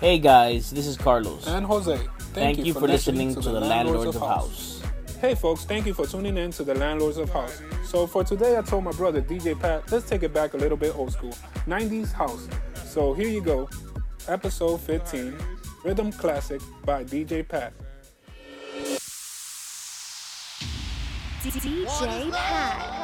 Hey guys, this is Carlos. And Jose. Thank, Thank you, for, listening, listening to, the, Landlords, of House. House. Hey folks, thank you for tuning in to the Landlords of House. So for today, I told my brother DJ Pat, let's take it back a little bit old school, 90s house. So here you go, episode 15, Rhythm Classic by DJ Pat. DJ Pat.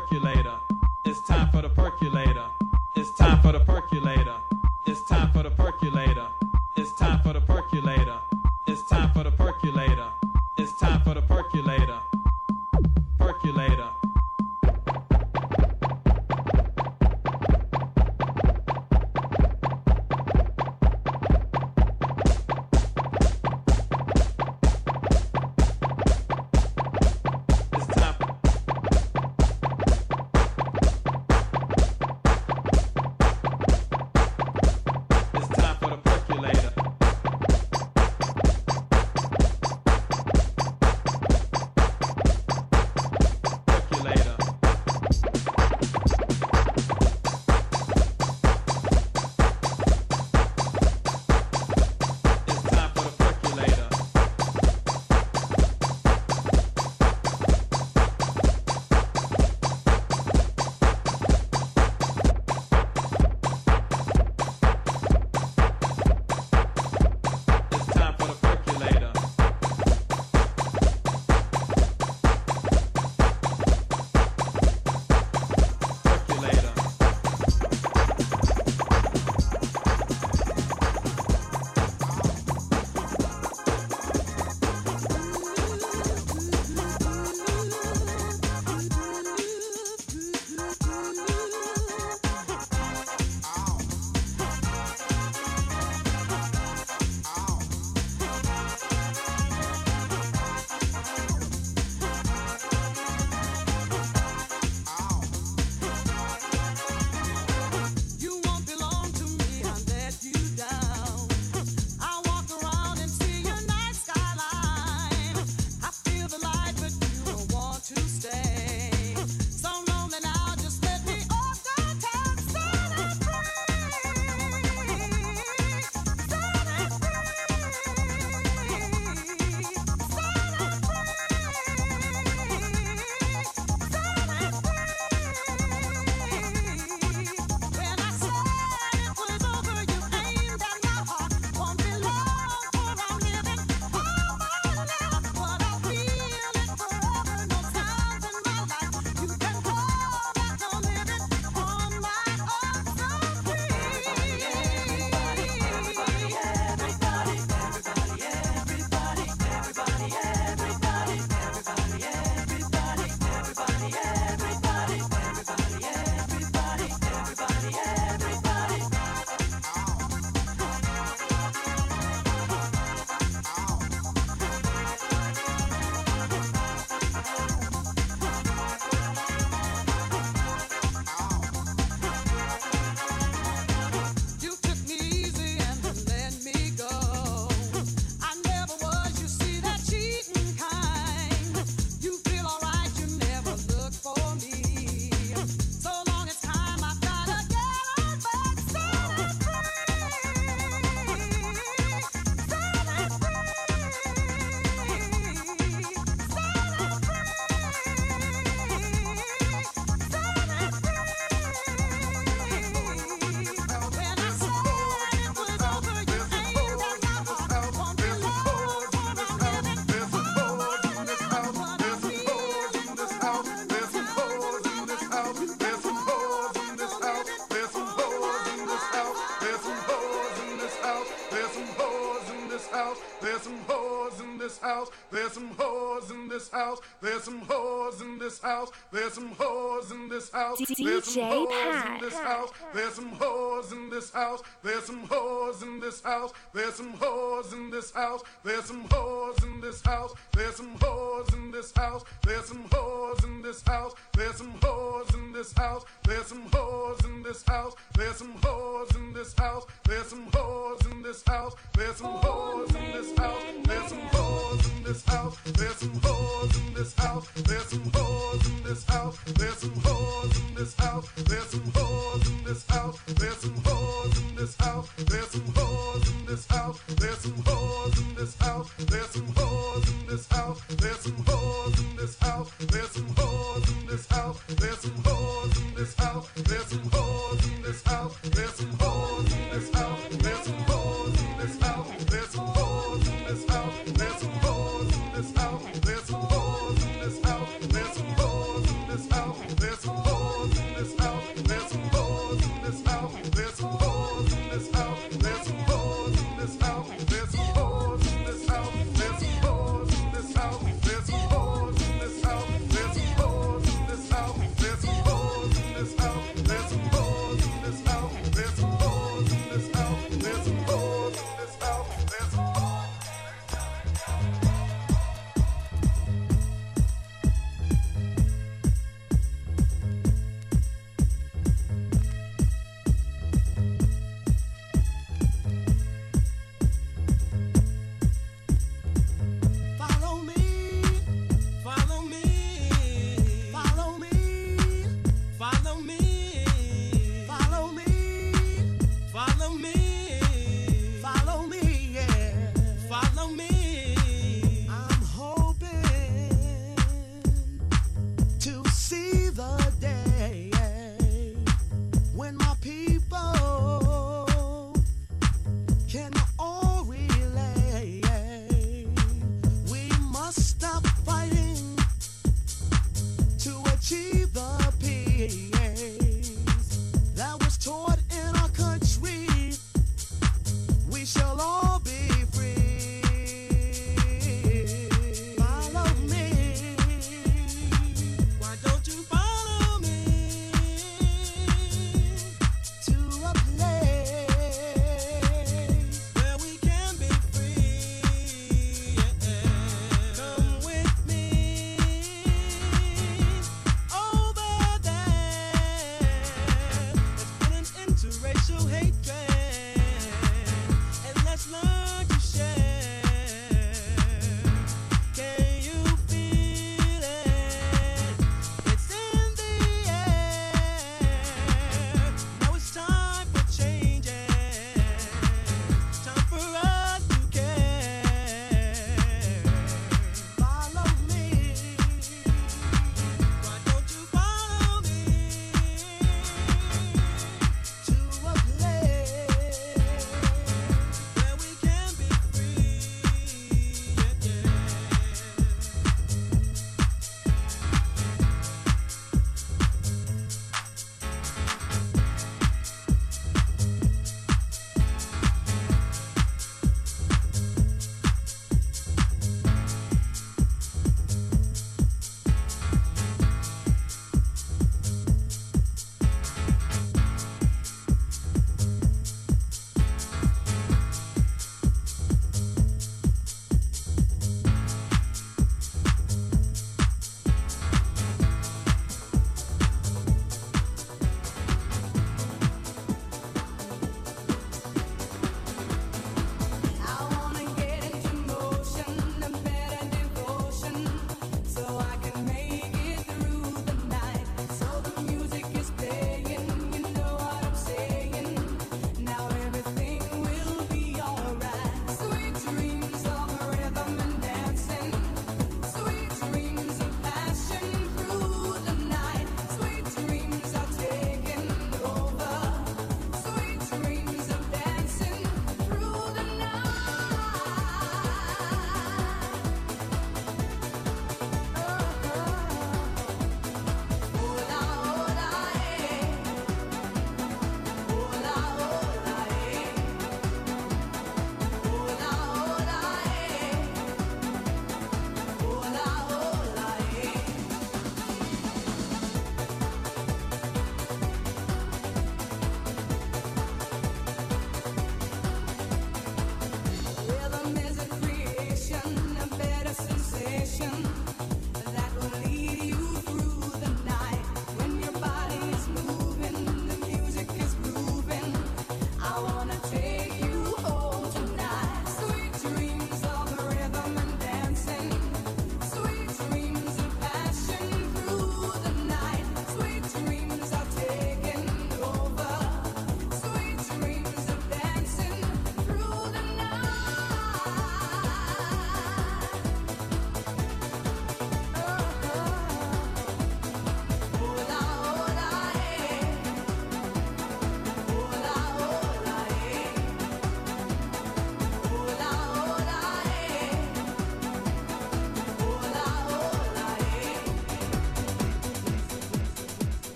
circulate. some hope house. There's some hoes in this house. There's some hoes in this house. There's some hoes in this house. There's some hoes in this house. There's some hoes in this house. There's some hoes in this house. There's some hoes in this house. There's some hoes in this house. There's some hoes in this house. There's some hoes in this house. There's some hoes in this house. There's some hoes in this house. There's some hoes in this house. There's some hoes in this house. There's some hoes in this house. There's some hoes in this house. There's some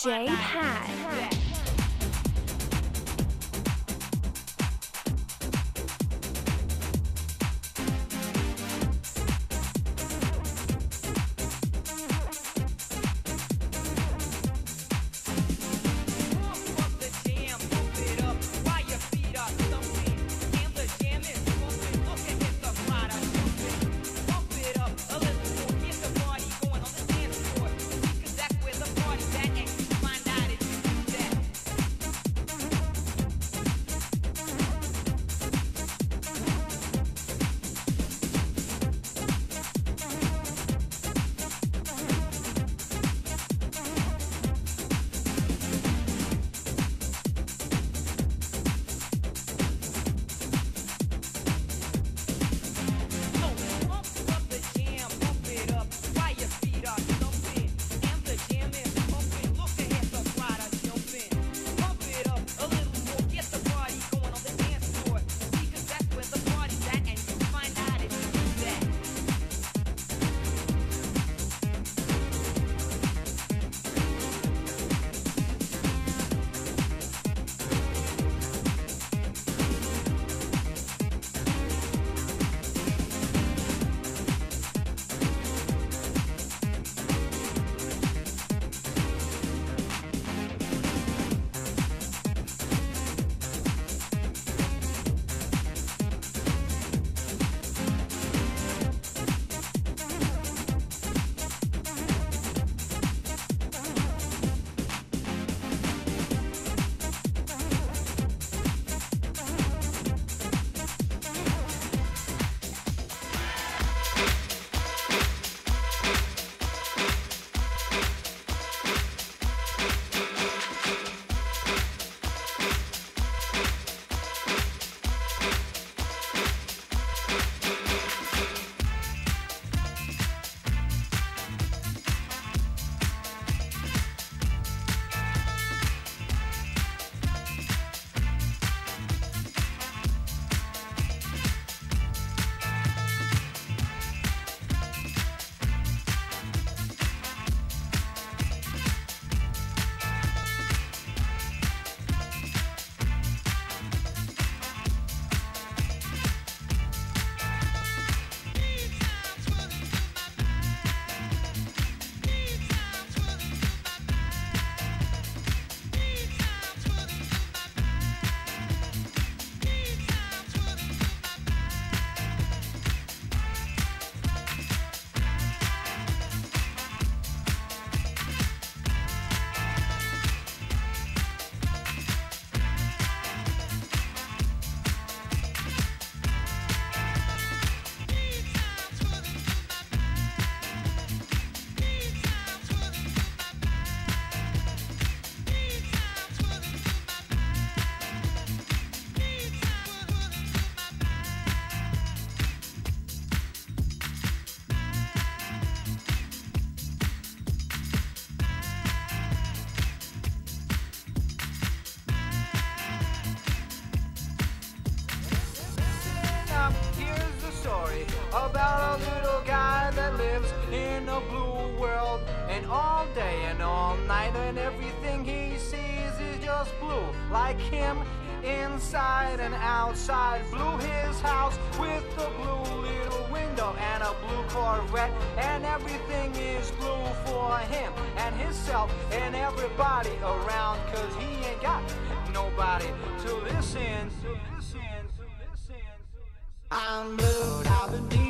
DJ Pat. I'm blue, I've been deep.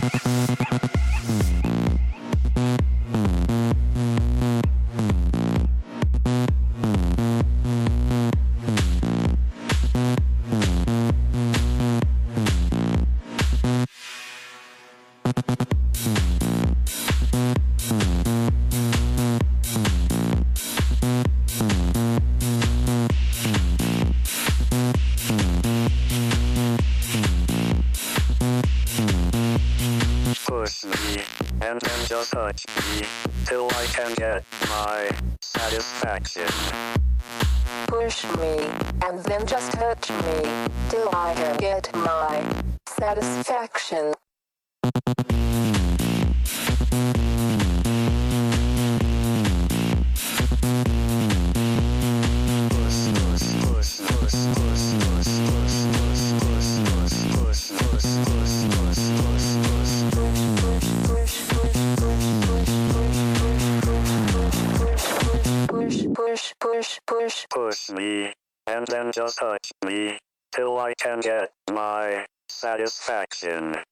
かっこいい。In.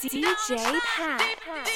DJ Pat.